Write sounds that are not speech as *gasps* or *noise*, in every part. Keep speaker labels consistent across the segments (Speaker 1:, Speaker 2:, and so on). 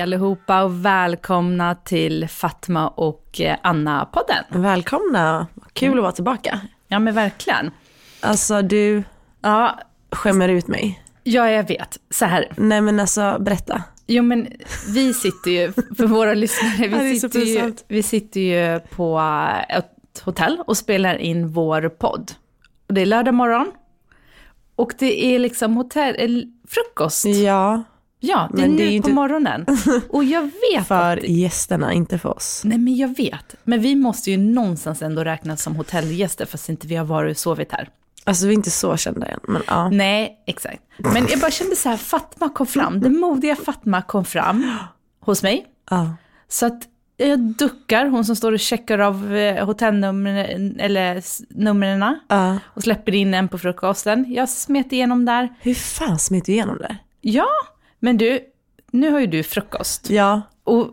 Speaker 1: Hej allihopa och välkomna till Fatma och eh, Anna-podden.
Speaker 2: Välkomna, kul att vara tillbaka.
Speaker 1: Ja men verkligen.
Speaker 2: Alltså du
Speaker 1: Ja,
Speaker 2: skämmer ut mig.
Speaker 1: ja jag vet. Så här.
Speaker 2: Nej men alltså berätta.
Speaker 1: Jo men vi sitter ju, för våra lyssnare, vi sitter, ju, vi sitter ju på ett hotell och spelar in vår podd. Och det är lördag morgon. Och det är liksom hotell, eh, frukost.
Speaker 2: Ja,
Speaker 1: Ja, det är
Speaker 2: men
Speaker 1: nu
Speaker 2: det är
Speaker 1: på
Speaker 2: inte-
Speaker 1: morgonen. *laughs* Och jag vet
Speaker 2: för
Speaker 1: att...
Speaker 2: gästerna, inte för oss.
Speaker 1: Nej men jag vet. Men vi måste ju någonstans ändå räknas som hotellgäster fast inte vi har varit och sovit här.
Speaker 2: Alltså vi är inte så kända än, men ja.
Speaker 1: Nej, exakt. Men jag bara kände så här, Fatma kom fram, den modiga Fatma kom fram *gasps* hos mig.
Speaker 2: ja.
Speaker 1: Så att jag duckar, hon som står och checkar av eh, hotellnumren, eller numren,
Speaker 2: ja.
Speaker 1: och släpper in en på frukosten. Jag smet igenom där.
Speaker 2: Hur fan smet du igenom det?
Speaker 1: Ja, men du, nu har ju du frukost.
Speaker 2: Ja.
Speaker 1: Och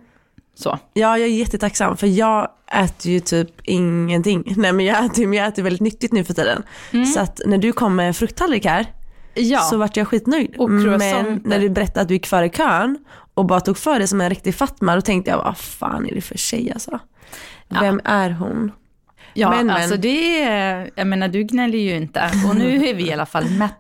Speaker 1: så.
Speaker 2: Ja, jag är jättetacksam för jag äter ju typ ingenting. *laughs* Nej men jag äter, men jag äter väldigt nyttigt nu för tiden. Så att när du kom med frukttallrik här
Speaker 1: Ja,
Speaker 2: så vart jag skitnöjd.
Speaker 1: Och
Speaker 2: Men när du berättade att du gick före kön och bara tog för dig som en riktig Fatma, då tänkte jag vad fan är det för tjej alltså? Vem är hon?
Speaker 1: ja
Speaker 2: men, men.
Speaker 1: alltså det är, jag menar du gnäller ju inte. Och nu är vi i alla fall mätta.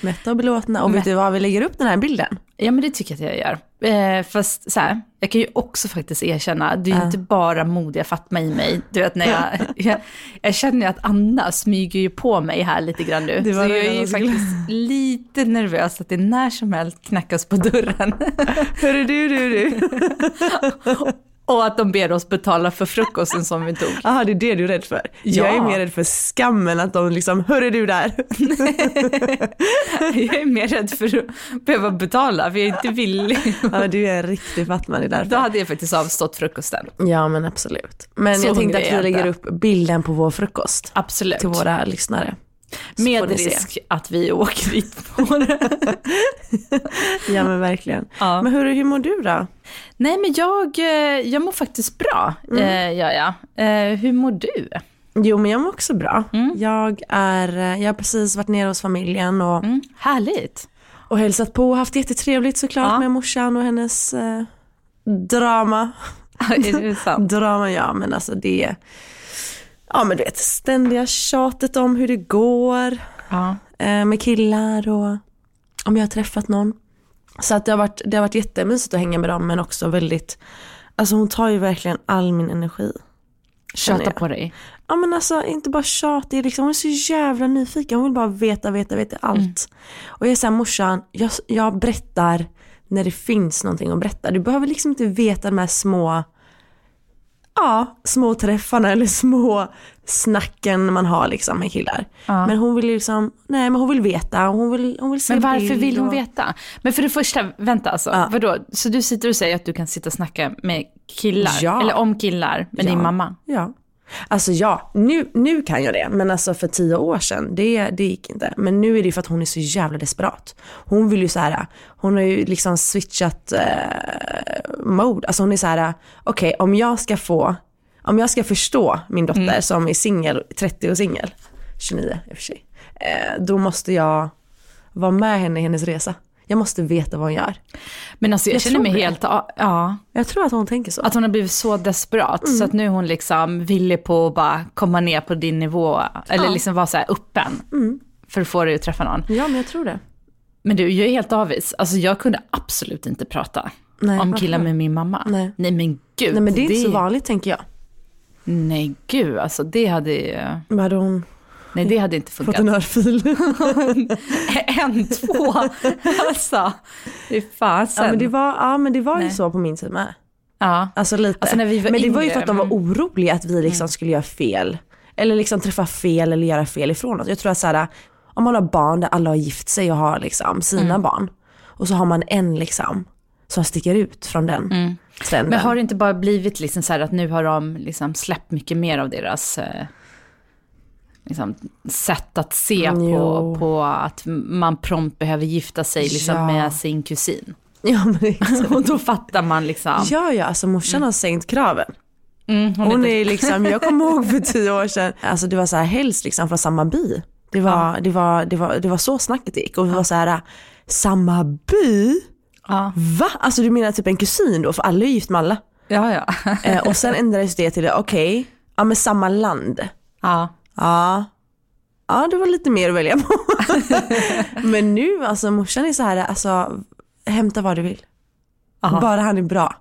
Speaker 2: Mätta och belåtna. Och vet du vad vi lägger upp den här bilden?
Speaker 1: Ja men det tycker jag att jag gör. Eh, fast så här, jag kan ju också faktiskt erkänna, det är ju inte bara modiga Fatma i mig. Du vet när jag, *laughs* jag, jag känner att Anna smyger ju på mig här lite grann nu.
Speaker 2: Det var
Speaker 1: så jag är ju faktiskt lite nervös att det när som helst knackas på dörren.
Speaker 2: Hörru du, du, du. *laughs*
Speaker 1: Och att de ber oss betala för frukosten som vi tog. *laughs*
Speaker 2: Jaha, det är det du är rädd för.
Speaker 1: Ja.
Speaker 2: Jag är mer rädd för skammen att de liksom, hörru du där. *laughs*
Speaker 1: Jag är mer rädd för att behöva betala, för jag är inte villig.
Speaker 2: ja, du är en riktig Fatma, det är
Speaker 1: Då
Speaker 2: därför.
Speaker 1: hade jag faktiskt avstått frukosten.
Speaker 2: Ja, men absolut. Men
Speaker 1: Så
Speaker 2: jag tänkte att vi lägger upp bilden på vår frukost
Speaker 1: Absolut.
Speaker 2: till våra lyssnare. Så
Speaker 1: Med risk att vi åker dit på det.
Speaker 2: Ja, men verkligen.
Speaker 1: Ja.
Speaker 2: Men hurru, hur mår du då?
Speaker 1: Nej men jag, eh, jag mår faktiskt bra,
Speaker 2: Mm.
Speaker 1: eh, gör jag. Eh, hur mår du?
Speaker 2: Jo, men jag mår också bra.
Speaker 1: Mm.
Speaker 2: Jag, är, eh, jag har precis varit nere hos familjen och,
Speaker 1: Mm, härligt.
Speaker 2: och hälsat på och haft jättetrevligt såklart
Speaker 1: Ja.
Speaker 2: med morsan och hennes eh, drama.
Speaker 1: är det sant? *laughs*
Speaker 2: Drama, ja men alltså det Ja men du vet, ständiga tjatet om hur det går
Speaker 1: Ja.
Speaker 2: eh, med killar och om jag har träffat någon. Så att det har varit, det har varit jättemysigt att hänga med dem men också väldigt, alltså hon tar ju verkligen all min energi.
Speaker 1: Tjata på dig.
Speaker 2: Ja men alltså inte bara tjat, det är liksom, hon är så jävla nyfiken, hon vill bara veta, veta, veta allt. Och jag är såhär morsan, jag, jag berättar när det finns någonting att berätta. Du behöver liksom inte veta de här små ja, små träffarna eller små snacken man har liksom med killar.
Speaker 1: Ja.
Speaker 2: Men hon vill liksom, nej men hon vill veta, hon vill, hon vill se
Speaker 1: Men varför vill hon
Speaker 2: och-
Speaker 1: veta? Men för det första, vänta alltså,
Speaker 2: Ja.
Speaker 1: vadå? Så du sitter och säger att du kan sitta och snacka med killar,
Speaker 2: Ja.
Speaker 1: eller om killar, med din
Speaker 2: Ja.
Speaker 1: mamma?
Speaker 2: Ja. Alltså ja, nu, nu kan jag det. Men alltså för tio år sedan, det, det gick inte. Men nu är det för att hon är så jävla desperat. Hon vill ju så här, hon har ju liksom switchat eh, mode. Alltså hon är så här, okej om jag ska få, om jag ska förstå min dotter som är singel, 30 och singel, 29 i och för sig. Eh, då måste jag vara med henne i hennes resa. Jag måste veta vad hon gör.
Speaker 1: Men alltså jag,
Speaker 2: Jag
Speaker 1: känner mig
Speaker 2: det.
Speaker 1: helt, ja,
Speaker 2: Jag tror att hon tänker så.
Speaker 1: att hon har blivit så desperat,
Speaker 2: Mm.
Speaker 1: så att nu är hon liksom villig på att bara komma ner på din nivå, eller
Speaker 2: Ja. Mm.
Speaker 1: liksom vara så här öppen, för att få dig att träffa någon.
Speaker 2: Ja men jag tror det.
Speaker 1: Men du, jag är helt avis. Alltså jag kunde absolut inte prata
Speaker 2: Nej,
Speaker 1: om killar med min mamma.
Speaker 2: Nej.
Speaker 1: Nej men gud.
Speaker 2: Nej men det är inte så vanligt tänker jag.
Speaker 1: Nej gud, alltså det hade ju,
Speaker 2: Vad hade hon
Speaker 1: nej det hade inte
Speaker 2: fått
Speaker 1: funkat.
Speaker 2: en örfil? *laughs*
Speaker 1: en, två, alltså. Det är fasen.
Speaker 2: Ja men det var, ja, men det var ju
Speaker 1: Nej.
Speaker 2: så på min tid med.
Speaker 1: Ja.
Speaker 2: Alltså lite.
Speaker 1: Alltså, när vi var
Speaker 2: men det var ju
Speaker 1: yngre,
Speaker 2: för att de var
Speaker 1: mm.
Speaker 2: oroliga att vi liksom skulle göra fel. Eller liksom träffa fel eller göra fel ifrån oss. Jag tror att så här, om man har barn där alla har gift sig och har liksom sina
Speaker 1: Mm.
Speaker 2: barn. Och så har man en liksom som sticker ut från den trenden.
Speaker 1: Mm. Men har det inte bara blivit liksom så att nu har de liksom släppt mycket mer av deras eh, liksom, sätt att se
Speaker 2: Mm,
Speaker 1: på, på att man prompt behöver gifta sig liksom
Speaker 2: Ja.
Speaker 1: med sin kusin.
Speaker 2: Ja men *laughs* exakt.
Speaker 1: Och då fattar man liksom.
Speaker 2: Ja ja, alltså morsan har sänkt kraven.
Speaker 1: Mm, hon
Speaker 2: Hon
Speaker 1: är
Speaker 2: liksom, jag kommer ihåg för *laughs* tio år sedan, alltså det var så här helst liksom från samma by. Det var, det var, det var, det var så snacket gick och det var så här, samma by?
Speaker 1: ja.
Speaker 2: Va? Alltså du menar typ en kusin då? För alla är ju gift med alla.
Speaker 1: ja, ja.
Speaker 2: Eh, och sen ändrades det till, okej, ja men samma land.
Speaker 1: ja.
Speaker 2: Ja. Ja det var lite mer att välja på. *laughs* men nu alltså morsan är så här, alltså hämta vad du vill.
Speaker 1: Aha.
Speaker 2: Bara han är bra.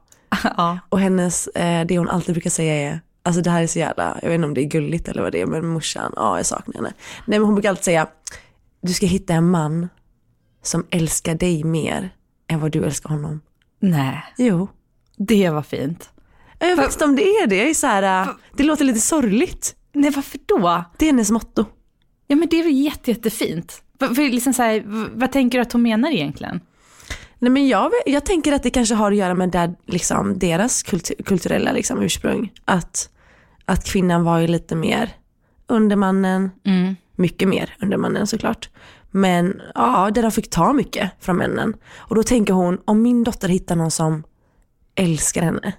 Speaker 1: ja.
Speaker 2: Och hennes, eh, det hon alltid brukar säga är, alltså det här är så jävla, jag vet inte om det är gulligt eller vad det är, men morsan, ja jag saknar henne. Nej men hon brukar alltid säga, du ska hitta en man som älskar dig mer än vad du älskar honom.
Speaker 1: Nej,
Speaker 2: Jo.
Speaker 1: det var fint.
Speaker 2: Jag vet inte om det är det, jag är så här, äh, det låter lite sorgligt.
Speaker 1: Nej, varför då?
Speaker 2: Det är hennes motto.
Speaker 1: Ja, men det är väl jätte, jättefint. För, liksom så här, vad tänker du att hon menar egentligen?
Speaker 2: Nej men jag, jag tänker att det kanske har att göra med där, liksom, deras kultur, kulturella liksom, ursprung. Att, att kvinnan var ju lite mer under mannen, mycket mer under mannen såklart. Men ja, där de fick ta mycket från männen. Och då tänker hon, om min dotter hittar någon som älskar henne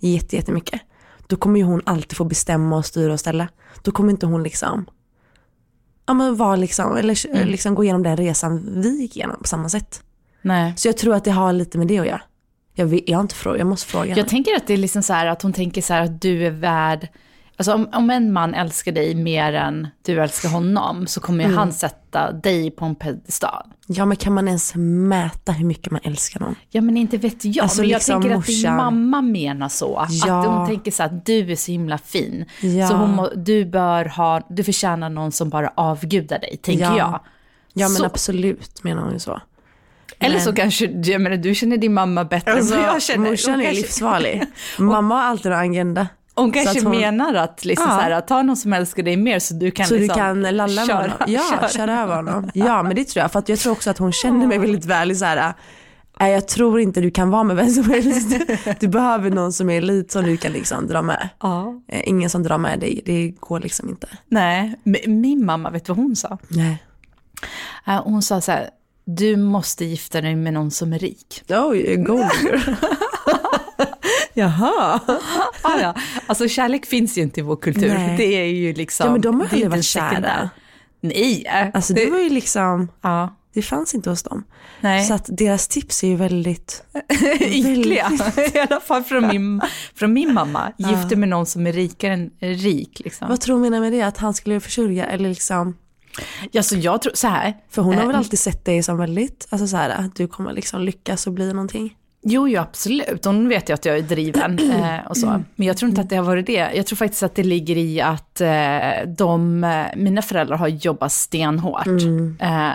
Speaker 2: jätte, jättemycket, då kommer ju hon alltid få bestämma och styra och ställa. Då kommer inte hon liksom, ja men vara liksom, eller liksom gå igenom den resan vi gick igenom på samma sätt.
Speaker 1: Nej.
Speaker 2: Så jag tror att det har lite med det att göra. Jag, vet, jag inte frågat, jag måste fråga henne.
Speaker 1: Jag tänker att det är liksom så här att hon tänker så här att du är värd, alltså om, om en man älskar dig mer än du älskar honom så kommer
Speaker 2: Mm.
Speaker 1: ju han sätta dig på en pedestal.
Speaker 2: Ja men kan man ens mäta hur mycket man älskar någon?
Speaker 1: Ja men inte vet jag,
Speaker 2: Alltså,
Speaker 1: men jag
Speaker 2: liksom
Speaker 1: tänker att din mamma menar så.
Speaker 2: Ja.
Speaker 1: Att hon tänker så att du är så himla fin.
Speaker 2: Ja.
Speaker 1: Så hon du bör ha, du förtjänar någon som bara avgudar dig, tänker
Speaker 2: Ja.
Speaker 1: jag.
Speaker 2: Ja men
Speaker 1: Så-
Speaker 2: absolut menar hon ju så.
Speaker 1: Eller så kanske, jag menar du känner din mamma bättre än vad jag känner.
Speaker 2: morsan är livsfarlig. *laughs* Mamma har alltid en agenda.
Speaker 1: Hon kanske
Speaker 2: hon-
Speaker 1: menar att, liksom
Speaker 2: Ja.
Speaker 1: så här, att ta någon som älskar dig mer så du kan,
Speaker 2: Så
Speaker 1: liksom
Speaker 2: du kan lalla med
Speaker 1: köra,
Speaker 2: honom. Ja, *laughs* köra. över honom. Ja men det tror jag. För att jag tror också att hon känner mig väldigt väl i så här. Nej jag tror inte du kan vara med vem som helst. Du behöver någon som är lite som du kan liksom dra med.
Speaker 1: Ja.
Speaker 2: Eh, Ingen som drar med dig, det går liksom inte.
Speaker 1: Nej, min mamma, vet du vad hon sa?
Speaker 2: Nej.
Speaker 1: Eh, Hon sa så här, du måste gifta dig med någon som är rik.
Speaker 2: Oj, golddigger. *laughs* Jaha.
Speaker 1: Ah, ja. Alltså kärlek finns ju inte i vår kultur.
Speaker 2: Nej.
Speaker 1: Det är ju liksom...
Speaker 2: Ja men de har aldrig
Speaker 1: inte
Speaker 2: varit kära.
Speaker 1: Nej.
Speaker 2: Alltså det var ju liksom,
Speaker 1: Ja.
Speaker 2: det fanns inte hos dem.
Speaker 1: Nej.
Speaker 2: Så att deras tips är ju väldigt, *laughs*
Speaker 1: Ytliga. *laughs* I alla fall från min, från min mamma. Gifte med någon som är rikare än rik. Liksom.
Speaker 2: vad tror du menar med det? Att han skulle försörja eller liksom,
Speaker 1: Ja, så jag tror så här.
Speaker 2: för hon har väl
Speaker 1: Eh,
Speaker 2: alltid sett dig som väldigt, alltså så här, att du kommer liksom lyckas och bli någonting.
Speaker 1: Jo, jo, absolut. Hon vet ju att jag är driven *clears throat* eh, och så. Men jag tror inte att det har varit det. Jag tror faktiskt att det ligger i att eh, de, eh, mina föräldrar har jobbat stenhårt. Eh,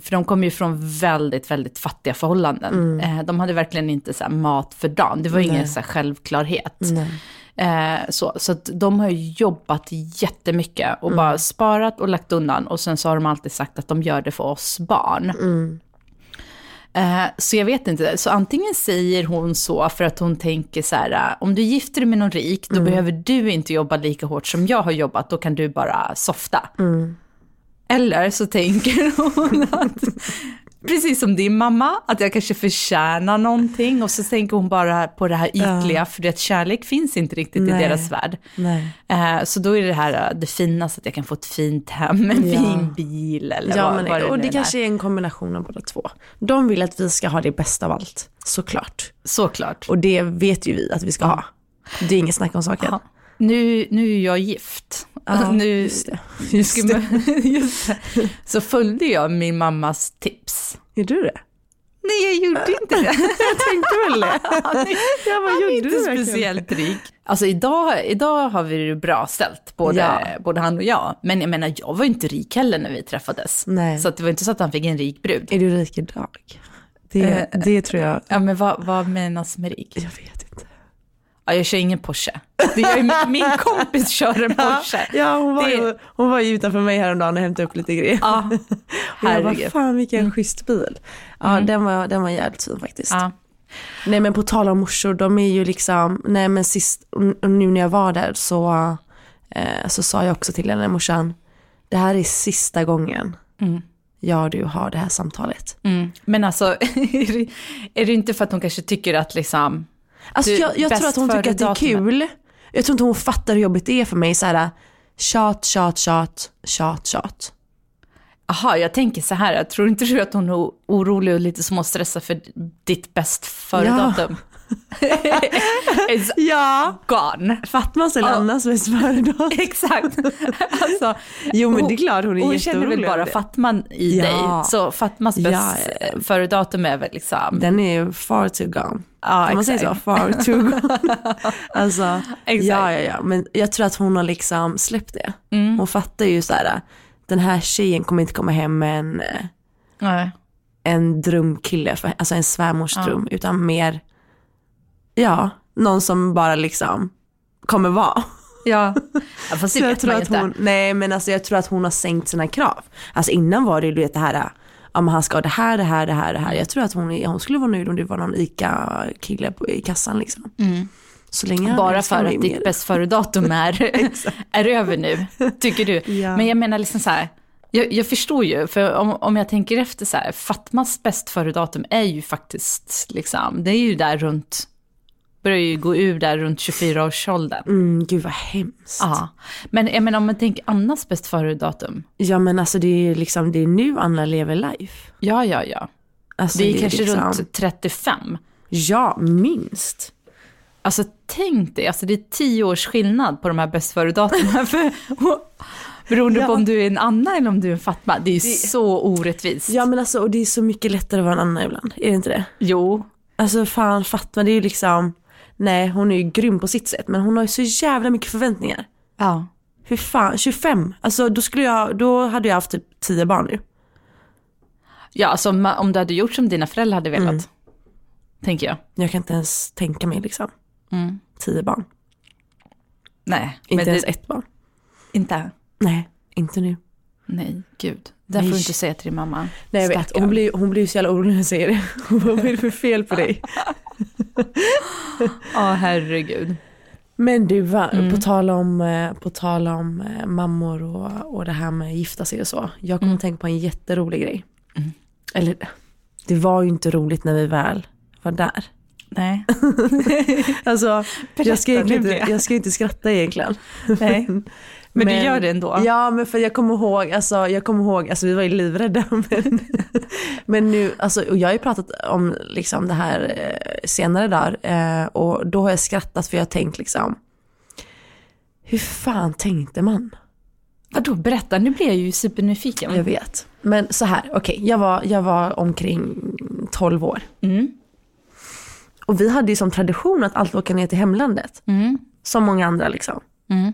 Speaker 1: för de kommer ju från väldigt, väldigt fattiga förhållanden. Eh, de hade verkligen inte så här, mat för dagen. Det var ingen så här, självklarhet. Eh, så så att de har ju jobbat jättemycket och bara sparat och lagt undan. Och sen så har de alltid sagt att de gör det för oss barn. Eh, så jag vet inte, så antingen säger hon så för att hon tänker så här, eh, om du gifter dig med någon rik, då behöver du inte jobba lika hårt som jag har jobbat, då kan du bara softa. Eller så tänker *laughs* hon att, precis som din mamma, att jag kanske förtjänar någonting och så tänker hon bara på det här ytliga, för det att kärlek finns inte riktigt
Speaker 2: Nej.
Speaker 1: i deras värld. Eh, så då är det här eh, det finaste att jag kan få ett fint hem, en
Speaker 2: Ja.
Speaker 1: fin bil eller
Speaker 2: Ja,
Speaker 1: vad,
Speaker 2: men,
Speaker 1: vad det
Speaker 2: och det
Speaker 1: är.
Speaker 2: kanske är en kombination av båda två. De vill att vi ska ha det bästa av allt, såklart.
Speaker 1: Såklart.
Speaker 2: Och det vet ju vi att vi ska ha. Det är inget snack om saken.
Speaker 1: Ja. Nu, nu är jag gift.
Speaker 2: Ja,
Speaker 1: nu,
Speaker 2: just det. Just det. *laughs*
Speaker 1: just det. Så följde jag min mammas tips.
Speaker 2: Är du det?
Speaker 1: Nej, jag gjorde inte det. *laughs*
Speaker 2: Jag tänkte väl det. *laughs* Jag bara,
Speaker 1: Han är
Speaker 2: gjorde
Speaker 1: inte speciellt rik. Alltså idag, idag har vi det bra ställt, både,
Speaker 2: Ja.
Speaker 1: både han och jag. Men jag menar, jag var ju inte rik heller när vi träffades.
Speaker 2: Nej.
Speaker 1: Så det var inte så att han fick en rik brud.
Speaker 2: Är du rik idag? Det,
Speaker 1: Eh,
Speaker 2: det tror jag,
Speaker 1: Ja, men vad, vad menas med rik?
Speaker 2: jag vet inte.
Speaker 1: Ja, jag kör ingen Porsche. Det gör min, *laughs* kompis kör en Porsche.
Speaker 2: Ja, hon var,
Speaker 1: Det-
Speaker 2: ju, hon var ju utanför mig häromdagen och hämtade upp lite grejer.
Speaker 1: Ja, *laughs*
Speaker 2: jag bara.
Speaker 1: Mm.
Speaker 2: fan vilken schysst bil. Ja, den, var, den var jävligt fin faktiskt.
Speaker 1: Ja.
Speaker 2: Nej men på tal om morsor, de är ju liksom, nej men sist, nu när jag var där så, eh, så sa jag också till henne, morsan, det här är sista gången jag och du har det här samtalet.
Speaker 1: Mm. Men alltså, *laughs* är det inte för att hon kanske tycker att liksom...
Speaker 2: Alltså
Speaker 1: Du,
Speaker 2: jag, jag tror att hon tycker att det är kul. Jag tror inte hon fattar hur jobbigt det är för mig så här tjat, tjat, tjat, tjat, tjat.
Speaker 1: Aha, jag tänker så här, jag tror inte du att hon är orolig och lite småstressad för ditt bäst före-datum? *laughs* It's
Speaker 2: Ja.
Speaker 1: gone.
Speaker 2: Fatmas eller
Speaker 1: Ja.
Speaker 2: Annas bäst före-datum. *laughs*
Speaker 1: Exakt. Alltså,
Speaker 2: Jo men det är klart hon är
Speaker 1: hon känner väl
Speaker 2: jätteorolig
Speaker 1: bara. Fatman i
Speaker 2: Ja.
Speaker 1: dig. Så Fatmas
Speaker 2: Ja,
Speaker 1: bäst
Speaker 2: ja, ja.
Speaker 1: före-datum är väl liksom...
Speaker 2: Den är far too gone.
Speaker 1: Ja,
Speaker 2: kan man säga så? Far too *laughs* gone. alltså, ja ja ja. Men jag tror att hon har liksom släppt det.
Speaker 1: Mm.
Speaker 2: Hon fattar ju så här, den här tjejen kommer inte komma hem med en, eh,
Speaker 1: Nej.
Speaker 2: en drömkille, för, alltså en svärmors dröm, utan mer, ja, någon som bara liksom kommer vara.
Speaker 1: Ja, *laughs* ja fast det
Speaker 2: Så jag
Speaker 1: vet
Speaker 2: tror
Speaker 1: man
Speaker 2: att
Speaker 1: inte.
Speaker 2: hon, nej men alltså jag tror att hon har sänkt sina krav. Alltså innan var det ju vet det här, ja men han ska ha det här, det här, det här, det här. Jag tror att hon, hon skulle vara nöjd om det var någon ICA-kille i kassan liksom. Så länge han
Speaker 1: Mm. Bara för att ditt bäst före-datum är, *laughs* är över nu, tycker du.
Speaker 2: Ja.
Speaker 1: Men jag menar liksom så här, jag, jag förstår ju, för om, om jag tänker efter så här, Fatmas bäst före-datum är ju faktiskt, liksom, det är ju där runt, börjar ju gå ur där runt 24-årsåldern.
Speaker 2: Mm, gud vad hemskt.
Speaker 1: Ja, men jag menar om man tänker Annas bäst före-datum,
Speaker 2: Ja men alltså det är liksom, det är nu Anna lever life.
Speaker 1: ja, ja, ja.
Speaker 2: Alltså,
Speaker 1: Det är kanske
Speaker 2: liksom,
Speaker 1: runt 35.
Speaker 2: Ja, minst.
Speaker 1: Alltså tänk dig, alltså det är tio års skillnad på de här bäst före-datumen. *laughs* För- Beroende
Speaker 2: Ja.
Speaker 1: på om du är en Anna eller om du är en Fatma. Det är ju så orättvist.
Speaker 2: Ja men alltså och det är så mycket lättare att vara en Anna ibland, är det inte det?
Speaker 1: Jo,
Speaker 2: Alltså fan Fatma det är ju liksom, nej hon är ju grym på sitt sätt men hon har ju så jävla mycket förväntningar.
Speaker 1: ja.
Speaker 2: Hur fan, 25? Alltså då skulle jag, då hade jag haft typ 10 barn nu.
Speaker 1: Ja, alltså om, du hade gjort som dina föräldrar hade velat.
Speaker 2: Mm.
Speaker 1: Tänker jag.
Speaker 2: Jag kan inte ens tänka mig liksom. 10 barn.
Speaker 1: Nej,
Speaker 2: Inte ens
Speaker 1: det,
Speaker 2: ett barn.
Speaker 1: inte.
Speaker 2: Nej, inte nu.
Speaker 1: Nej, gud. Det får du inte säga till din mamma.
Speaker 2: Nej jag vet, hon blir, hon blir så jävla orolig när jag säger det. *laughs* Hon bara, vad är det för fel på dig?
Speaker 1: Ja, herregud.
Speaker 2: Men du, va, på tal om, eh, på tal om eh, mammor och, och det här med att gifta sig och så. Jag kommer att tänka på en jätterolig grej. Eller, det var ju inte roligt när vi väl var där.
Speaker 1: Nej. *laughs*
Speaker 2: Alltså, *laughs* jag ska, inte,
Speaker 1: jag-
Speaker 2: jag ska inte skratta egentligen.
Speaker 1: Nej. Men, du gör det ändå?
Speaker 2: Ja, men för jag kommer ihåg, alltså, jag kommer ihåg, alltså vi var ju livrädda. *laughs* Men, men nu, alltså, och jag har ju pratat om liksom, det här eh, senare dagar eh, och då har jag skrattat för jag har tänkt liksom, hur fan tänkte man?
Speaker 1: Vadå, berätta. Nu blir jag ju supernyfiken.
Speaker 2: Jag vet. Men så här, okej, jag, var, jag var omkring 12 år.
Speaker 1: Mm.
Speaker 2: Och vi hade ju som tradition att alltid åka ner till hemlandet.
Speaker 1: Mm.
Speaker 2: Som många andra liksom.
Speaker 1: Mm.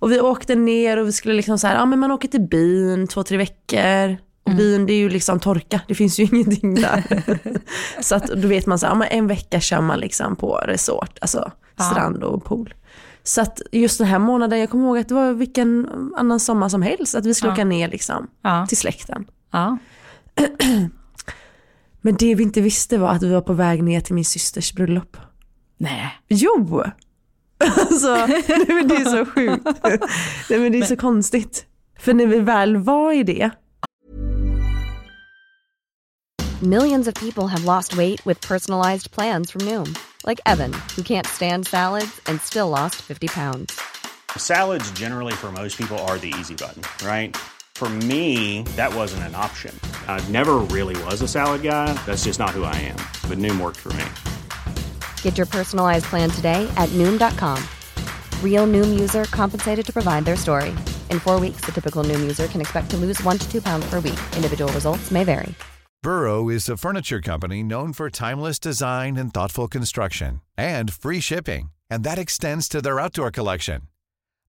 Speaker 2: Och vi åkte ner och vi skulle liksom så här, ja men man åker till byn två, tre veckor. Och byn det är ju liksom torka, det finns ju *laughs* ingenting där. *laughs* så att då vet man så här, ja men en vecka kör man liksom på resort, alltså strand och pool. Så att just den här månaden, jag kommer ihåg att det var vilken annan sommar som helst, att vi skulle
Speaker 1: Ja.
Speaker 2: åka ner liksom
Speaker 1: Ja.
Speaker 2: till släkten.
Speaker 1: Ja.
Speaker 2: Men det vi inte visste var att vi var på väg ner till min systers bröllop.
Speaker 1: Nej.
Speaker 2: Jo! *laughs* Alltså, *laughs* nej men det är så sjukt. Nej men det är så konstigt. För när vi väl var i det,
Speaker 3: Millions of people have lost weight with personalized plans from Noom, like Evan, who can't stand salads and still lost 50 pounds.
Speaker 4: Salads, generally, for most people, are the easy button, right? For me, that wasn't an option. I never really was a salad guy. That's just not who I am. But Noom worked for me.
Speaker 3: Get your personalized plan today at Noom.com. Real Noom user compensated to provide their story. In four weeks, the typical Noom user can expect to lose one to two pounds per week. Individual results may vary.
Speaker 5: Burrow is a furniture company known for timeless design and thoughtful construction and free shipping, and that extends to their outdoor collection.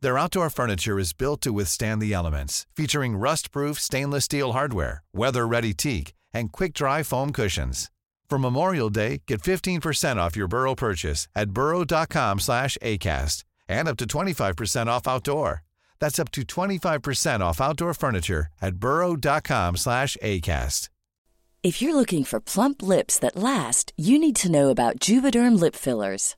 Speaker 5: Their outdoor furniture is built to withstand the elements, featuring rust-proof stainless steel hardware, weather-ready teak, and quick-dry foam cushions. For Memorial Day, get 15% off your Burrow purchase at burrow.com slash ACAST and up to 25% off outdoor. That's up to 25% off outdoor furniture at burrow.com slash ACAST.
Speaker 6: If you're looking for plump lips that last, you need to know about Juvederm lip fillers.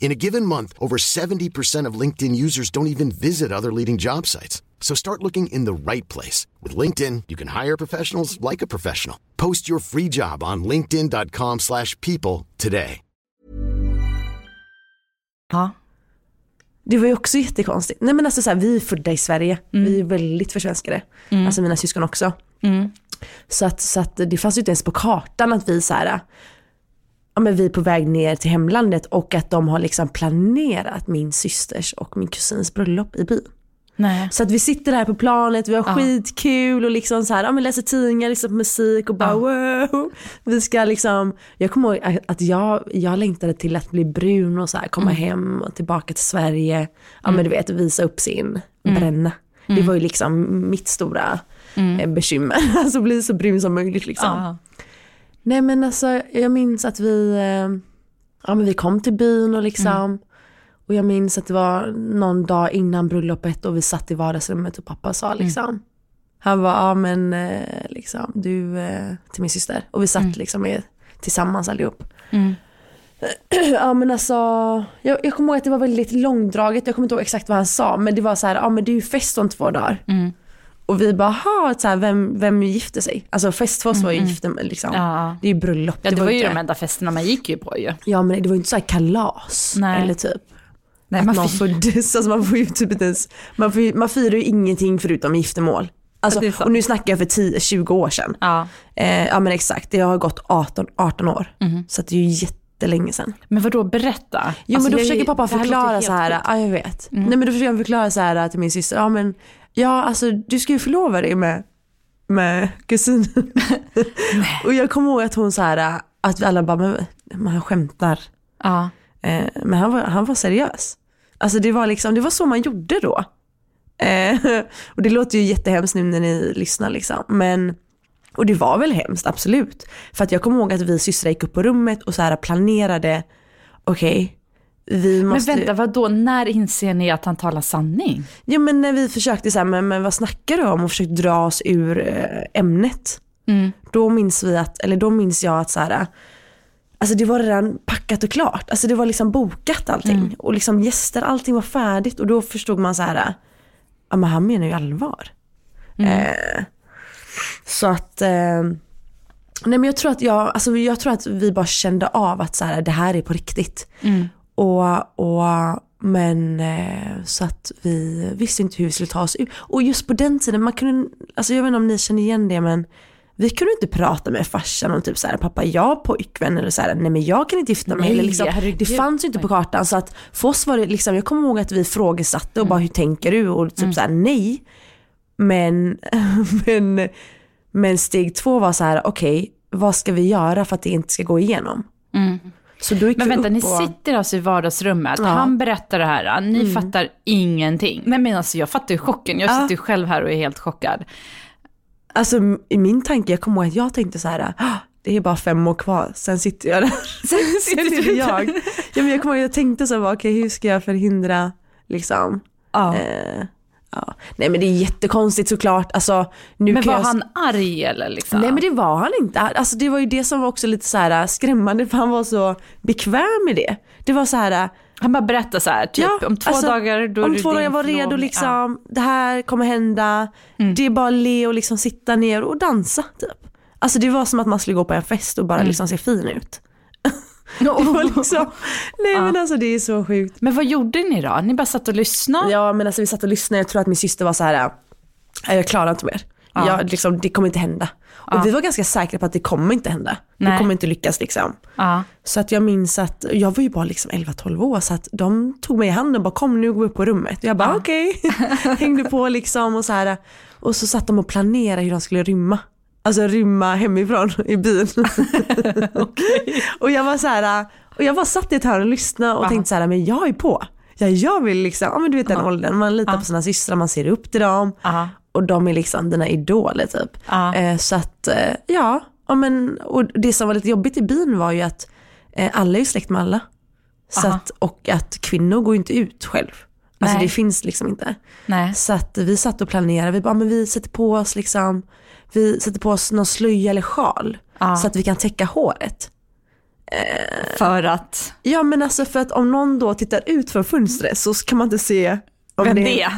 Speaker 7: In a given month, over 70% of LinkedIn users don't even visit other leading job sites. So start looking in the right place. With LinkedIn, you can hire professionals like a professional. Post your free job on linkedin.com slash people today.
Speaker 1: Ja.
Speaker 2: det var ju också jättekonstigt. Nej men alltså så här, vi är födda i Sverige, vi är väldigt försvenskade. Alltså mina syskon också. Så, att, så att det fanns ju inte ens på kartan att vi så här, ja men vi är på väg ner till hemlandet och att de har liksom planerat min systers och min kusins bröllop i byn.
Speaker 1: Nej.
Speaker 2: Så att vi sitter där på planet, vi har skitkul och liksom så här, ja, men läser tidningar, på musik och bara wow. Vi ska liksom, jag kommer ihåg att jag, jag längtade till att bli brun och så här, komma hem och tillbaka till Sverige. Ja men du vet, visa upp sin bränna. Det var ju liksom mitt stora eh, bekymmer, *laughs* alltså bli så brun som möjligt liksom.
Speaker 1: Ja.
Speaker 2: Nej men alltså jag minns att vi, eh, ja men vi kom till byn och liksom och jag minns att det var någon dag innan bröllopet och vi satt i vardagsrummet och pappa sa liksom Han var, ja men eh, liksom du eh, till min syster. Och vi satt liksom med, tillsammans allihop. *clears throat* ja men alltså, jag, jag kommer ihåg att det var väldigt långdraget, jag kommer inte ihåg exakt vad han sa men det var så här, ja men det är ju fest om två dagar. Och vi bara, ha, så här, vem, vem gifter sig? Alltså fest för oss var ju gifte, liksom.
Speaker 1: Ja.
Speaker 2: Det är ju bröllop.
Speaker 1: Ja, det, var ju
Speaker 2: inte-
Speaker 1: de enda festerna man gick ju på ju.
Speaker 2: Ja men det var ju inte så här kalas.
Speaker 1: Nej.
Speaker 2: Eller typ.
Speaker 1: Nej,
Speaker 2: att
Speaker 1: man
Speaker 2: man föddes, *laughs* alltså man får ju typ inte ens, man, får, man firar ju ingenting förutom giftermål. Alltså,
Speaker 1: det
Speaker 2: och nu snackar jag för 10-20 år sedan.
Speaker 1: Ja.
Speaker 2: Eh, ja men exakt, det har gått 18, 18 år.
Speaker 1: Mhm.
Speaker 2: Så det är ju jättelänge sedan.
Speaker 1: Men vad då berätta?
Speaker 2: Jo
Speaker 1: Alltså,
Speaker 2: men då försöker pappa
Speaker 1: det
Speaker 2: förklara så här, ja jag vet.
Speaker 1: Mm.
Speaker 2: Nej men då försöker han förklara så här till min syster, ja men, ja alltså du ska ju förlova dig med, med kusinen. *laughs* och jag kommer ihåg att hon så här, att alla bara, men, men han skämtar.
Speaker 1: Ja.
Speaker 2: Eh, men han var, han var seriös. Alltså det var liksom, det var så man gjorde då. Eh, *laughs* och det låter ju jättehemskt nu när ni lyssnar liksom. Men, och det var väl hemskt, absolut. För att jag kommer ihåg att vi systrar gick upp på rummet och så här planerade, okej, vi måste...
Speaker 1: Men vänta, vad då? När inser ni att han talar sanning?
Speaker 2: Ja men när vi försökte så här, men, men vad snackar du om och försökte dra oss ur eh, ämnet.
Speaker 1: Mm.
Speaker 2: Då minns vi att, eller då minns jag att så här, alltså det var redan packat och klart. Alltså det var liksom bokat allting.
Speaker 1: Mm.
Speaker 2: Och liksom gäster, allting var färdigt och då förstod man så här, ja men han menar ju allvar.
Speaker 1: Mm.
Speaker 2: Eh, så att, eh, nej men jag tror att jag, alltså jag tror att vi bara kände av att så här, det här är på riktigt.
Speaker 1: Mm.
Speaker 2: Och, och, men eh, så att vi visste inte hur vi skulle ta oss ut. Och just på den tiden, man kunde, alltså jag vet inte om ni känner igen det men vi kunde inte prata med farsan om typ så här, pappa jag har pojkvän eller så här, nej men jag kan inte gifta mig.
Speaker 1: Nej,
Speaker 2: eller liksom,
Speaker 1: herregud.
Speaker 2: det fanns ju inte på kartan så att för oss var det liksom, jag kommer ihåg att vi frågesatte och bara hur tänker du och typ så här nej. Men, *laughs* men, men steg två var så här, okej vad ska vi göra för att det inte ska gå igenom?
Speaker 1: Mm. Men vänta, ni
Speaker 2: och-
Speaker 1: sitter alltså i vardagsrummet,
Speaker 2: Ja.
Speaker 1: han berättar det här, ni
Speaker 2: Mm.
Speaker 1: fattar ingenting. Nej men alltså jag fattar ju chocken, jag
Speaker 2: Ja.
Speaker 1: sitter ju själv här och är helt chockad.
Speaker 2: Alltså i min tanke, jag kommer ihåg att jag tänkte så här, "Ah, det är bara fem år kvar, sen sitter jag där. Sen sitter jag. Ja, men jag kommer ihåg jag tänkte så här, okej hur ska jag förhindra liksom.
Speaker 1: Ja.
Speaker 2: Eh, ja. Nej men det är jättekonstigt såklart. Alltså, nu
Speaker 1: Men var
Speaker 2: jag...
Speaker 1: han arg eller liksom?
Speaker 2: Nej men det var han inte. Alltså det var ju det som var också lite så här skrämmande för han var så bekväm med det. Det var så här.
Speaker 1: Han bara berättar så här, typ om två
Speaker 2: alltså,
Speaker 1: dagar då
Speaker 2: Om två dagar jag var redo liksom, det här kommer hända.
Speaker 1: Mm.
Speaker 2: Det är bara att le och liksom sitta ner och dansa typ. Alltså det var som att man skulle gå på en fest och bara
Speaker 1: Mm.
Speaker 2: liksom se fin ut. *laughs* det *laughs* liksom, nej men alltså det är så sjukt.
Speaker 1: Men vad gjorde ni då? Ni bara satt och lyssnade?
Speaker 2: Ja men alltså vi satt och lyssnade, jag tror att min syster var så här. "Nej, jag klarar inte mer.
Speaker 1: Ja.
Speaker 2: Jag, liksom, det kommer inte hända.
Speaker 1: Ja.
Speaker 2: Och vi var ganska säkra på att det kommer inte hända. Det
Speaker 1: Nej.
Speaker 2: kommer inte lyckas liksom.
Speaker 1: Ja.
Speaker 2: Så att jag minns att, jag var ju bara liksom 11-12 år så att de tog mig i handen och bara kom nu går vi upp på rummet. Och jag bara
Speaker 1: Ja.
Speaker 2: okej, *laughs* hängde på liksom och så här. Och så satt de och planerade hur de skulle rymma. Alltså rymma hemifrån i byn. *laughs* Och jag var så här, och jag bara satt i ett hörn och lyssnade och
Speaker 1: Aha.
Speaker 2: tänkte så här, men jag är på. Ja, jag vill liksom, ja men du vet den
Speaker 1: Aha.
Speaker 2: åldern, man litar
Speaker 1: Ja.
Speaker 2: på sina systrar, man ser upp till dem. Och de är liksom dina idoler typ. Eh, så att, eh, ja, ja men, och det som var lite jobbigt i byn var ju att eh, alla är ju släkt med alla. Så
Speaker 1: Aha.
Speaker 2: att, och att kvinnor går inte ut själv. Alltså
Speaker 1: Nej.
Speaker 2: det finns liksom inte.
Speaker 1: Nej.
Speaker 2: Så att vi satt och planerade, vi bara, men vi sätter på oss liksom, vi sätter på oss någon slöja eller sjal.
Speaker 1: Ja.
Speaker 2: Så att vi kan täcka håret.
Speaker 1: För att,
Speaker 2: Ja men alltså för att om någon då tittar ut från fönstret så kan man inte se om
Speaker 1: vem
Speaker 2: det
Speaker 1: är?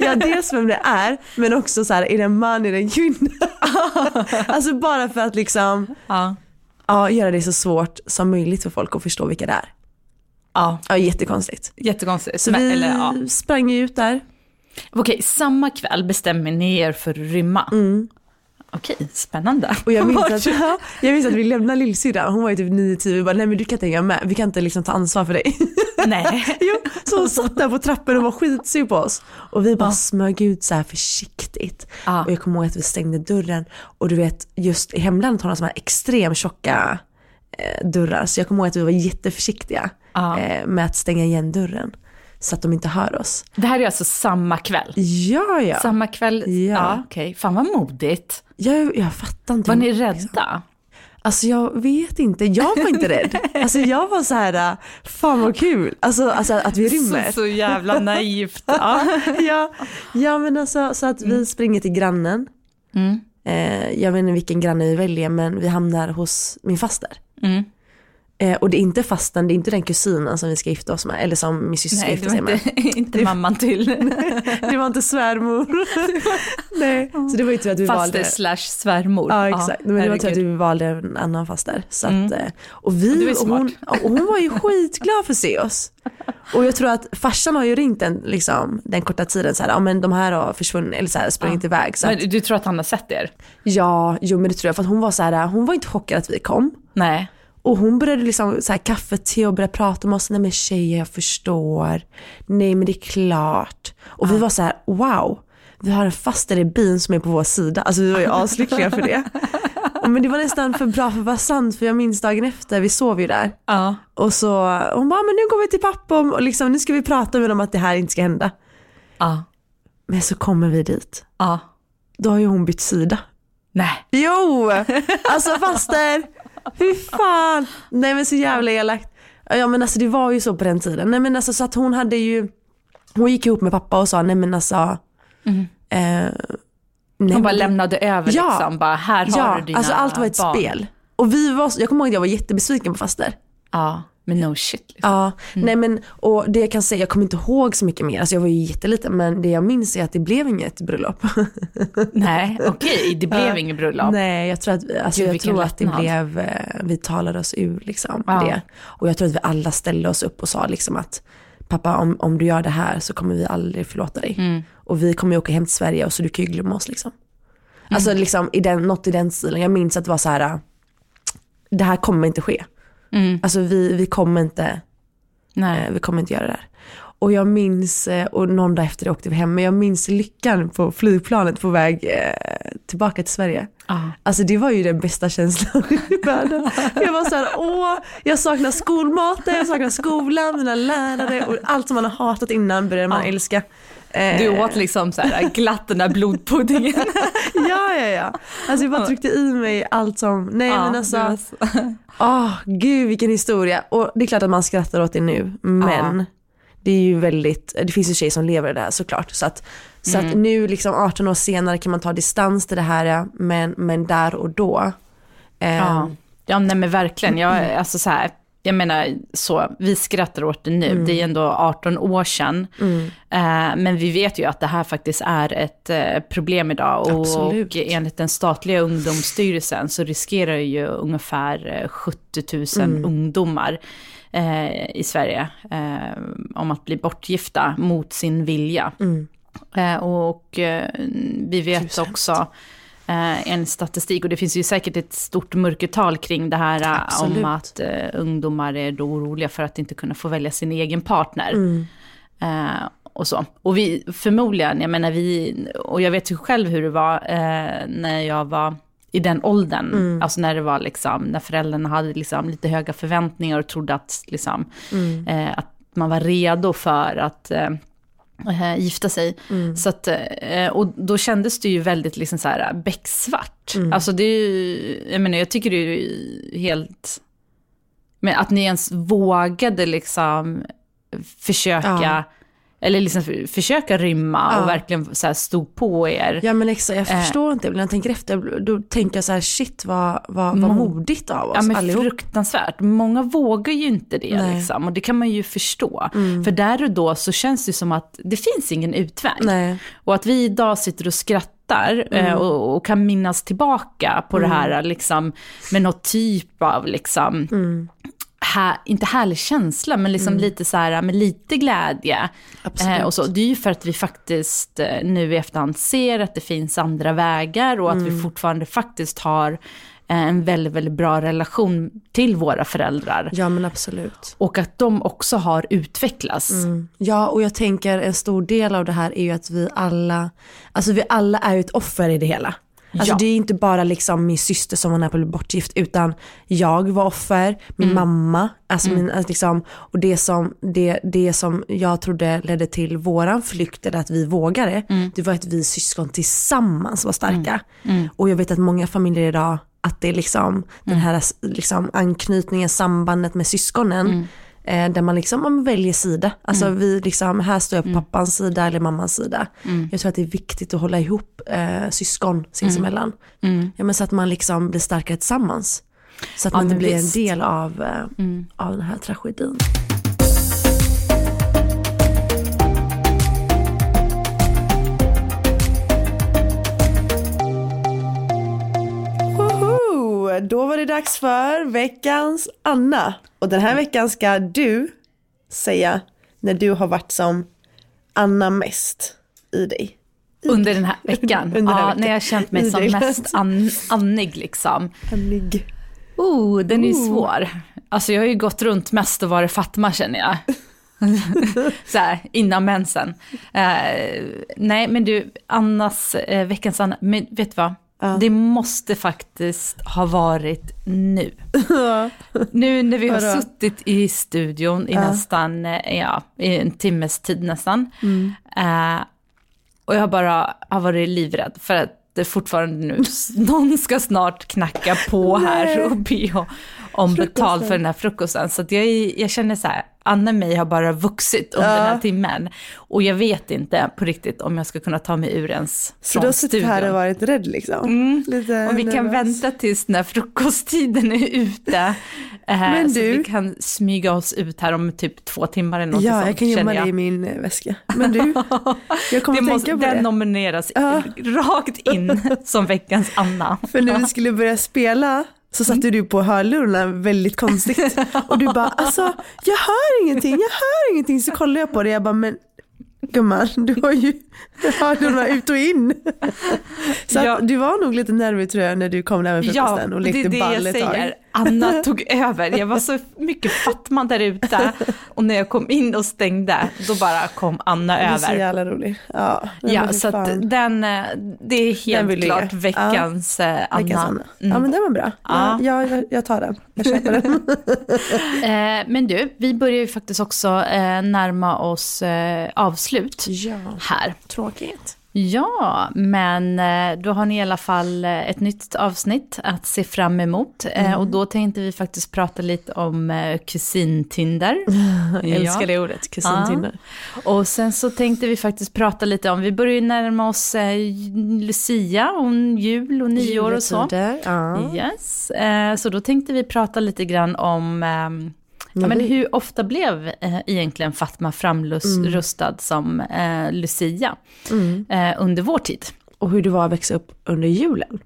Speaker 1: *laughs*
Speaker 2: Ja dels vem det är men också så här, är det en man, är det en kvinna? *laughs* alltså bara för att liksom
Speaker 1: Ja.
Speaker 2: ja, göra det så svårt som möjligt för folk att förstå vilka det är.
Speaker 1: Ja,
Speaker 2: Ja jättekonstigt.
Speaker 1: jättekonstigt.
Speaker 2: Så
Speaker 1: Men,
Speaker 2: vi
Speaker 1: eller, ja.
Speaker 2: sprang ju ut där.
Speaker 1: Okej, samma kväll bestämmer ni er för att rymma.
Speaker 2: Mm.
Speaker 1: Okej, spännande.
Speaker 2: Och jag minns att, ja, *laughs* jag minns att vi lämnade lillsyrran, hon var ju typ 9-10 vi bara nej men du kan inte hänga med, vi kan inte liksom ta ansvar för dig. *laughs*
Speaker 1: Nej. *laughs*
Speaker 2: Jo, så hon satt där på trappen och var skitsur på oss. Och vi bara
Speaker 1: Ja.
Speaker 2: smög ut så här försiktigt.
Speaker 1: Ja.
Speaker 2: Och jag kommer ihåg att vi stängde dörren. Och du vet, just i hemlandet har de såna här extremt tjocka eh, dörrar. Så jag kommer ihåg att vi var jätteförsiktiga
Speaker 1: Ja.
Speaker 2: eh, med att stänga igen dörren. Så att de inte hör oss.
Speaker 1: Det här är alltså samma kväll?
Speaker 2: Ja, ja.
Speaker 1: Samma kväll?
Speaker 2: Ja.
Speaker 1: Ja, okej. Fan vad modigt.
Speaker 2: Jag, jag fattar inte.
Speaker 1: Var ni rädda?
Speaker 2: Alltså jag vet inte, jag var inte rädd. *laughs* Alltså jag var så här, fan vad kul. Alltså, alltså att vi rymmer.
Speaker 1: Så, så jävla naivt. *laughs* Ja.
Speaker 2: ja, ja men alltså så att vi springer till grannen.
Speaker 1: Mm.
Speaker 2: Eh, jag vet inte vilken granne vi väljer men vi hamnar hos min faster.
Speaker 1: Mm.
Speaker 2: Eh, och det är inte fasten, det är inte den kusinen som vi ska gifta oss med, eller som min syster ska gifta sig med.
Speaker 1: inte, *laughs* inte mamman till. *laughs*
Speaker 2: det var inte svärmor. *laughs* Nej, så det var ju tur att vi
Speaker 1: Faster
Speaker 2: valde.
Speaker 1: slash svärmor.
Speaker 2: Ja exakt, men det var tur att vi valde en annan faster. Så att,
Speaker 1: Mm.
Speaker 2: och, vi, och, hon, och hon var ju skitglad för att se oss. Och jag tror att farsan har ju ringt den, liksom, den korta tiden så här, ja men de här har försvunnit eller så här, sprungit iväg. Så att,
Speaker 1: Men du tror att han har sett er?
Speaker 2: ja, jo men det tror jag. För att hon var så här, hon var inte chockad att vi kom.
Speaker 1: Nej.
Speaker 2: Och hon började liksom så här kaffe, te och började prata med oss. Nej men tjejer jag förstår. Nej men det är klart. Och vi var så här, wow. Vi har en faster i bin som är på vår sida. Alltså vi var ju *laughs* aslyckliga för det. Men det var nästan för bra för att vara sant för jag minns dagen efter, vi sov ju där.
Speaker 1: Ja.
Speaker 2: Och så, hon bara, men nu går vi till pappa och liksom, nu ska vi prata med dem att det här inte ska hända.
Speaker 1: Ja.
Speaker 2: Men så kommer vi dit.
Speaker 1: Ja.
Speaker 2: Då har ju hon bytt sida.
Speaker 1: Nej.
Speaker 2: Jo! Alltså faster, hur fan. Nej men så jävla elakt. Ja men alltså det var ju så på den tiden. Nej men alltså så att hon hade ju, hon gick ihop med pappa och sa nej men alltså.
Speaker 1: Mm.
Speaker 2: Eh, nej,
Speaker 1: Hon bara
Speaker 2: men-
Speaker 1: lämnade över
Speaker 2: Ja.
Speaker 1: liksom, bara här har
Speaker 2: Ja,
Speaker 1: du dina
Speaker 2: alltså allt var ett
Speaker 1: barn.
Speaker 2: spel. Och vi var, jag kommer ihåg att jag var jättebesviken på faster.
Speaker 1: Ja, men no shit. Liksom.
Speaker 2: Ja, nej men och det jag kan säga, jag kommer inte ihåg så mycket mer, alltså jag var ju jätteliten men det jag minns är att det blev inget bröllop. *laughs*
Speaker 1: Nej, okej, det blev inget bröllop.
Speaker 2: Nej, jag tror att, alltså
Speaker 1: Gud,
Speaker 2: jag tror att det blev, eh, vi talade oss ur liksom
Speaker 1: Ja.
Speaker 2: det. Och jag tror att vi alla ställde oss upp och sa liksom att pappa om, om du gör det här så kommer vi aldrig förlåta dig.
Speaker 1: Mm.
Speaker 2: Och vi kommer ju åka hem till Sverige och så du kan ju glömma oss liksom.
Speaker 1: Mm.
Speaker 2: Alltså liksom i den, något i den stilen. Jag minns att det var så här, det här kommer inte ske.
Speaker 1: Mm.
Speaker 2: Alltså vi, vi kommer inte,
Speaker 1: Nej.
Speaker 2: eh, vi kommer inte göra det här. Och jag minns, eh, och någon dag efter det åkte vi hem, men jag minns lyckan på flygplanet på väg eh, tillbaka till Sverige.
Speaker 1: Ja.
Speaker 2: Alltså det var ju den bästa känslan *laughs* i världen. Jag var så här, åh, jag saknar skolmaten, jag saknar skolan, mina lärare och allt som man har hatat innan började man
Speaker 1: Ja.
Speaker 2: älska. Eh,
Speaker 1: Du åt liksom så här glatt den där blodpuddingen. *laughs*
Speaker 2: Ja, ja, ja. Alltså jag bara tryckte i mig allt som, nej
Speaker 1: Ja,
Speaker 2: men alltså, *laughs* åh gud vilken historia. Och det är klart att man skrattar åt det nu, men
Speaker 1: Ja.
Speaker 2: det är ju väldigt, det finns ju tjejer som lever i det här såklart. Så att, så att
Speaker 1: Mm.
Speaker 2: nu liksom 18 år senare kan man ta distans till det här, men, men där och då. eh,
Speaker 1: Ja, ja nej men verkligen. Jag, alltså så här, jag menar så, vi skrattar åt det nu, det är ändå 18 år sedan. Eh, men vi vet ju att det här faktiskt är ett eh, problem idag. Och,
Speaker 2: Absolut.
Speaker 1: och enligt den statliga ungdomsstyrelsen så riskerar ju ungefär eh, 70 000 ungdomar eh, i Sverige eh, om att bli bortgifta mot sin vilja. Eh, och eh, vi vet också eh, en statistik, och det finns ju säkert ett stort mörkertal kring det här eh,
Speaker 2: Absolut.
Speaker 1: om att eh, ungdomar är då oroliga för att inte kunna få välja sin egen partner. Eh, och så. Och vi, förmodligen, jag menar vi, och jag vet ju själv hur det var eh, när jag var i den åldern, alltså när det var liksom, när föräldrarna hade liksom lite höga förväntningar och trodde att, liksom, eh, att man var redo för att eh, eh, gifta sig. Så att, eh, och då kändes det ju väldigt liksom så här becksvart. Alltså det är ju, jag menar jag tycker det är ju helt, men att ni ens vågade liksom försöka,
Speaker 2: Ja.
Speaker 1: Eller liksom för, försöka rymma
Speaker 2: Ja.
Speaker 1: och verkligen så här stod på er.
Speaker 2: Ja men exakt, jag
Speaker 1: Eh.
Speaker 2: förstår inte, när jag tänker efter, då tänker jag så här, shit vad, vad, vad
Speaker 1: Mo-
Speaker 2: modigt av oss
Speaker 1: Ja men
Speaker 2: allihop.
Speaker 1: fruktansvärt. Många vågar ju inte det
Speaker 2: Nej. Mm.
Speaker 1: liksom. Och det kan man ju förstå. För där och då så känns det som att det finns ingen utväg.
Speaker 2: Nej.
Speaker 1: Och att vi idag sitter och skrattar eh, och, och kan minnas tillbaka på det här liksom, med något typ av liksom, här, inte härlig känsla, men liksom lite så här med lite glädje. Eh, och så. Det är ju för att vi faktiskt eh, nu i efterhand ser att det finns andra vägar och att vi fortfarande faktiskt har eh, en väldigt, väldigt bra relation till våra föräldrar.
Speaker 2: Ja men absolut.
Speaker 1: Och att de också har utvecklats.
Speaker 2: Ja och jag tänker en stor del av det här är ju att vi alla, alltså vi alla är ju ett offer i det hela. Alltså
Speaker 1: Ja.
Speaker 2: det är inte bara liksom min syster som var nära på att bli bortgift utan jag var offer, min mamma, alltså min, alltså liksom, och det som, det, det som jag trodde ledde till våran flykt eller att vi vågade, det. Var att vi syskon tillsammans var starka. Och jag vet att många familjer idag, att det är liksom den här liksom, anknytningen, sambandet med syskonen, eh, där man liksom man väljer sida. Alltså vi liksom, här står jag på pappans sida eller mammans sida. Jag tror att det är viktigt att hålla ihop eh, syskon sinsemellan. Ja, men så att man liksom blir starkare tillsammans. Så att
Speaker 1: Ja,
Speaker 2: man inte blir
Speaker 1: visst.
Speaker 2: en del av, eh, av den här tragedin. Då var det dags för veckans Anna. Och den här veckan ska du säga när du har varit som Anna mest i dig.
Speaker 1: Under den här *laughs* veckan.
Speaker 2: Under den här
Speaker 1: ja,
Speaker 2: veckan.
Speaker 1: när jag har känt mig som mest an, annig liksom.
Speaker 2: Annig.
Speaker 1: Oh, den är ju
Speaker 2: Oh.
Speaker 1: svår. Alltså jag har ju gått runt mest och varit Fatma känner jag. *laughs* så här, innan mensen. Eh, nej, men du, Annas, eh, veckans Anna, men vet du vad? Det måste faktiskt ha varit nu. *laughs* nu när vi har
Speaker 2: Vadå?
Speaker 1: suttit i studion i nästan, eh, ja, i en timmes tid nästan.
Speaker 2: Mm.
Speaker 1: Eh, och jag bara har varit livrädd för att det fortfarande nu, *laughs* någon ska snart knacka på här och be om- betalt för den här frukosten. Så jag, jag känner så här, Anna och mig har bara vuxit under den här timmen. Och jag vet inte på riktigt om jag ska kunna ta mig ur ens
Speaker 2: Så du har suttit här och varit rädd liksom? Lite
Speaker 1: Och vi kan vänta tills när frukosttiden är ute. eh,
Speaker 2: Men
Speaker 1: Så
Speaker 2: du-
Speaker 1: vi kan smyga oss ut här om typ två timmar eller något
Speaker 2: Ja,
Speaker 1: sånt,
Speaker 2: jag kan gömma dig i min eh, väska. Men du, *laughs* jag kommer
Speaker 1: det måste,
Speaker 2: tänka på
Speaker 1: den
Speaker 2: det.
Speaker 1: nomineras
Speaker 2: Ja.
Speaker 1: rakt in *laughs* som veckans Anna.
Speaker 2: För när vi skulle börja spela så satte du på hörlurarna väldigt konstigt. *laughs* Och du bara, alltså jag hör ingenting, jag hör ingenting. Så kollar jag på det, jag bara, men gumman, du har ju hörlurarna ut och in. Så
Speaker 1: Ja.
Speaker 2: du var nog lite nervig tror jag när du kom där med
Speaker 1: Ja,
Speaker 2: frukosten och
Speaker 1: det
Speaker 2: lekte
Speaker 1: är det
Speaker 2: ball
Speaker 1: jag
Speaker 2: ett tag.
Speaker 1: säger. Anna tog över. Jag var så mycket Fatma där ute. Och när jag kom in och stängde, då bara kom Anna
Speaker 2: Du är så
Speaker 1: över.
Speaker 2: jävla rolig. Ja,
Speaker 1: Ja, så att den, eh, det är
Speaker 2: Den
Speaker 1: helt klart veckans eh, Anna.
Speaker 2: Veckans Anna. Ja
Speaker 1: Mm.
Speaker 2: men det var bra. Ja.
Speaker 1: Ja.
Speaker 2: jag, jag tar den. Jag köper den. *laughs*
Speaker 1: Eh, men du, vi börjar ju faktiskt också eh, närma oss eh, avslut
Speaker 2: ja,
Speaker 1: här.
Speaker 2: tråkigt.
Speaker 1: Ja, men eh, då har ni i alla fall eh, ett nytt avsnitt att se fram emot. Eh,
Speaker 2: Mm.
Speaker 1: Och då tänkte vi faktiskt prata lite om kusintinder. *laughs*
Speaker 2: Jag älskar det ordet, kusintinder.
Speaker 1: Och sen så tänkte vi faktiskt prata lite om, vi börjar ju närma oss Lucia och jul och nyår och så.
Speaker 2: Ja.
Speaker 1: Yes, så då tänkte vi prata lite grann om ehm, Ja, men hur ofta blev eh, egentligen Fatma framrustad som eh, Lucia eh, under vår tid?
Speaker 2: och hur det var att växa upp under julen.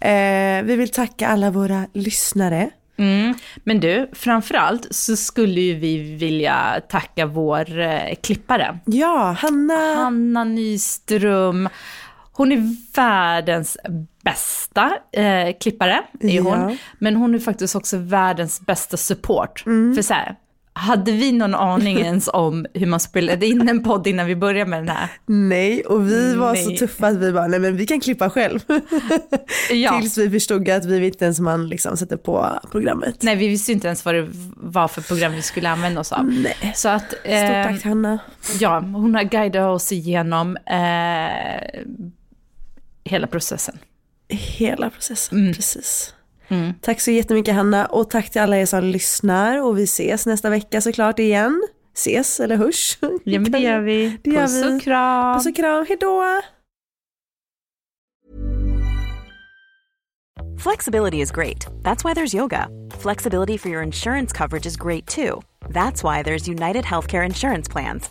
Speaker 2: Eh, vi vill tacka alla våra lyssnare.
Speaker 1: Mm. Men du, framförallt så skulle ju vi vilja tacka vår eh, klippare.
Speaker 2: Ja, Hanna.
Speaker 1: Hanna Nyström. Hon är världens bästa eh, klippare, är
Speaker 2: Ja.
Speaker 1: hon. Men hon är faktiskt också världens bästa support. För så här, hade vi någon aning *laughs* ens om hur man spelade in en podd innan vi började med den här?
Speaker 2: Nej, och vi var så
Speaker 1: Nej.
Speaker 2: tuffa att vi bara, nej men vi kan klippa själv. *laughs*
Speaker 1: Ja.
Speaker 2: Tills vi förstod att vi inte ens man liksom sätter på programmet.
Speaker 1: Nej, vi visste inte ens vad det var för program vi skulle använda oss av.
Speaker 2: Nej.
Speaker 1: Så att,
Speaker 2: Stort
Speaker 1: eh,
Speaker 2: tack Hanna.
Speaker 1: ja, hon har guidat oss igenom eh, hela processen.
Speaker 2: Hela processen,
Speaker 1: Mm.
Speaker 2: precis. Tack så jättemycket Hanna och tack till alla er som lyssnar och vi ses nästa vecka såklart igen. Ses eller hörs. *laughs*
Speaker 1: Ja, men det gör vi.
Speaker 2: Det gör
Speaker 1: Puss
Speaker 2: vi.
Speaker 1: och kram.
Speaker 2: Puss och kram, hejdå!
Speaker 8: Flexibility is great. That's why there's yoga. Flexibility for your insurance coverage is great too. That's why there's United Healthcare Insurance Plans.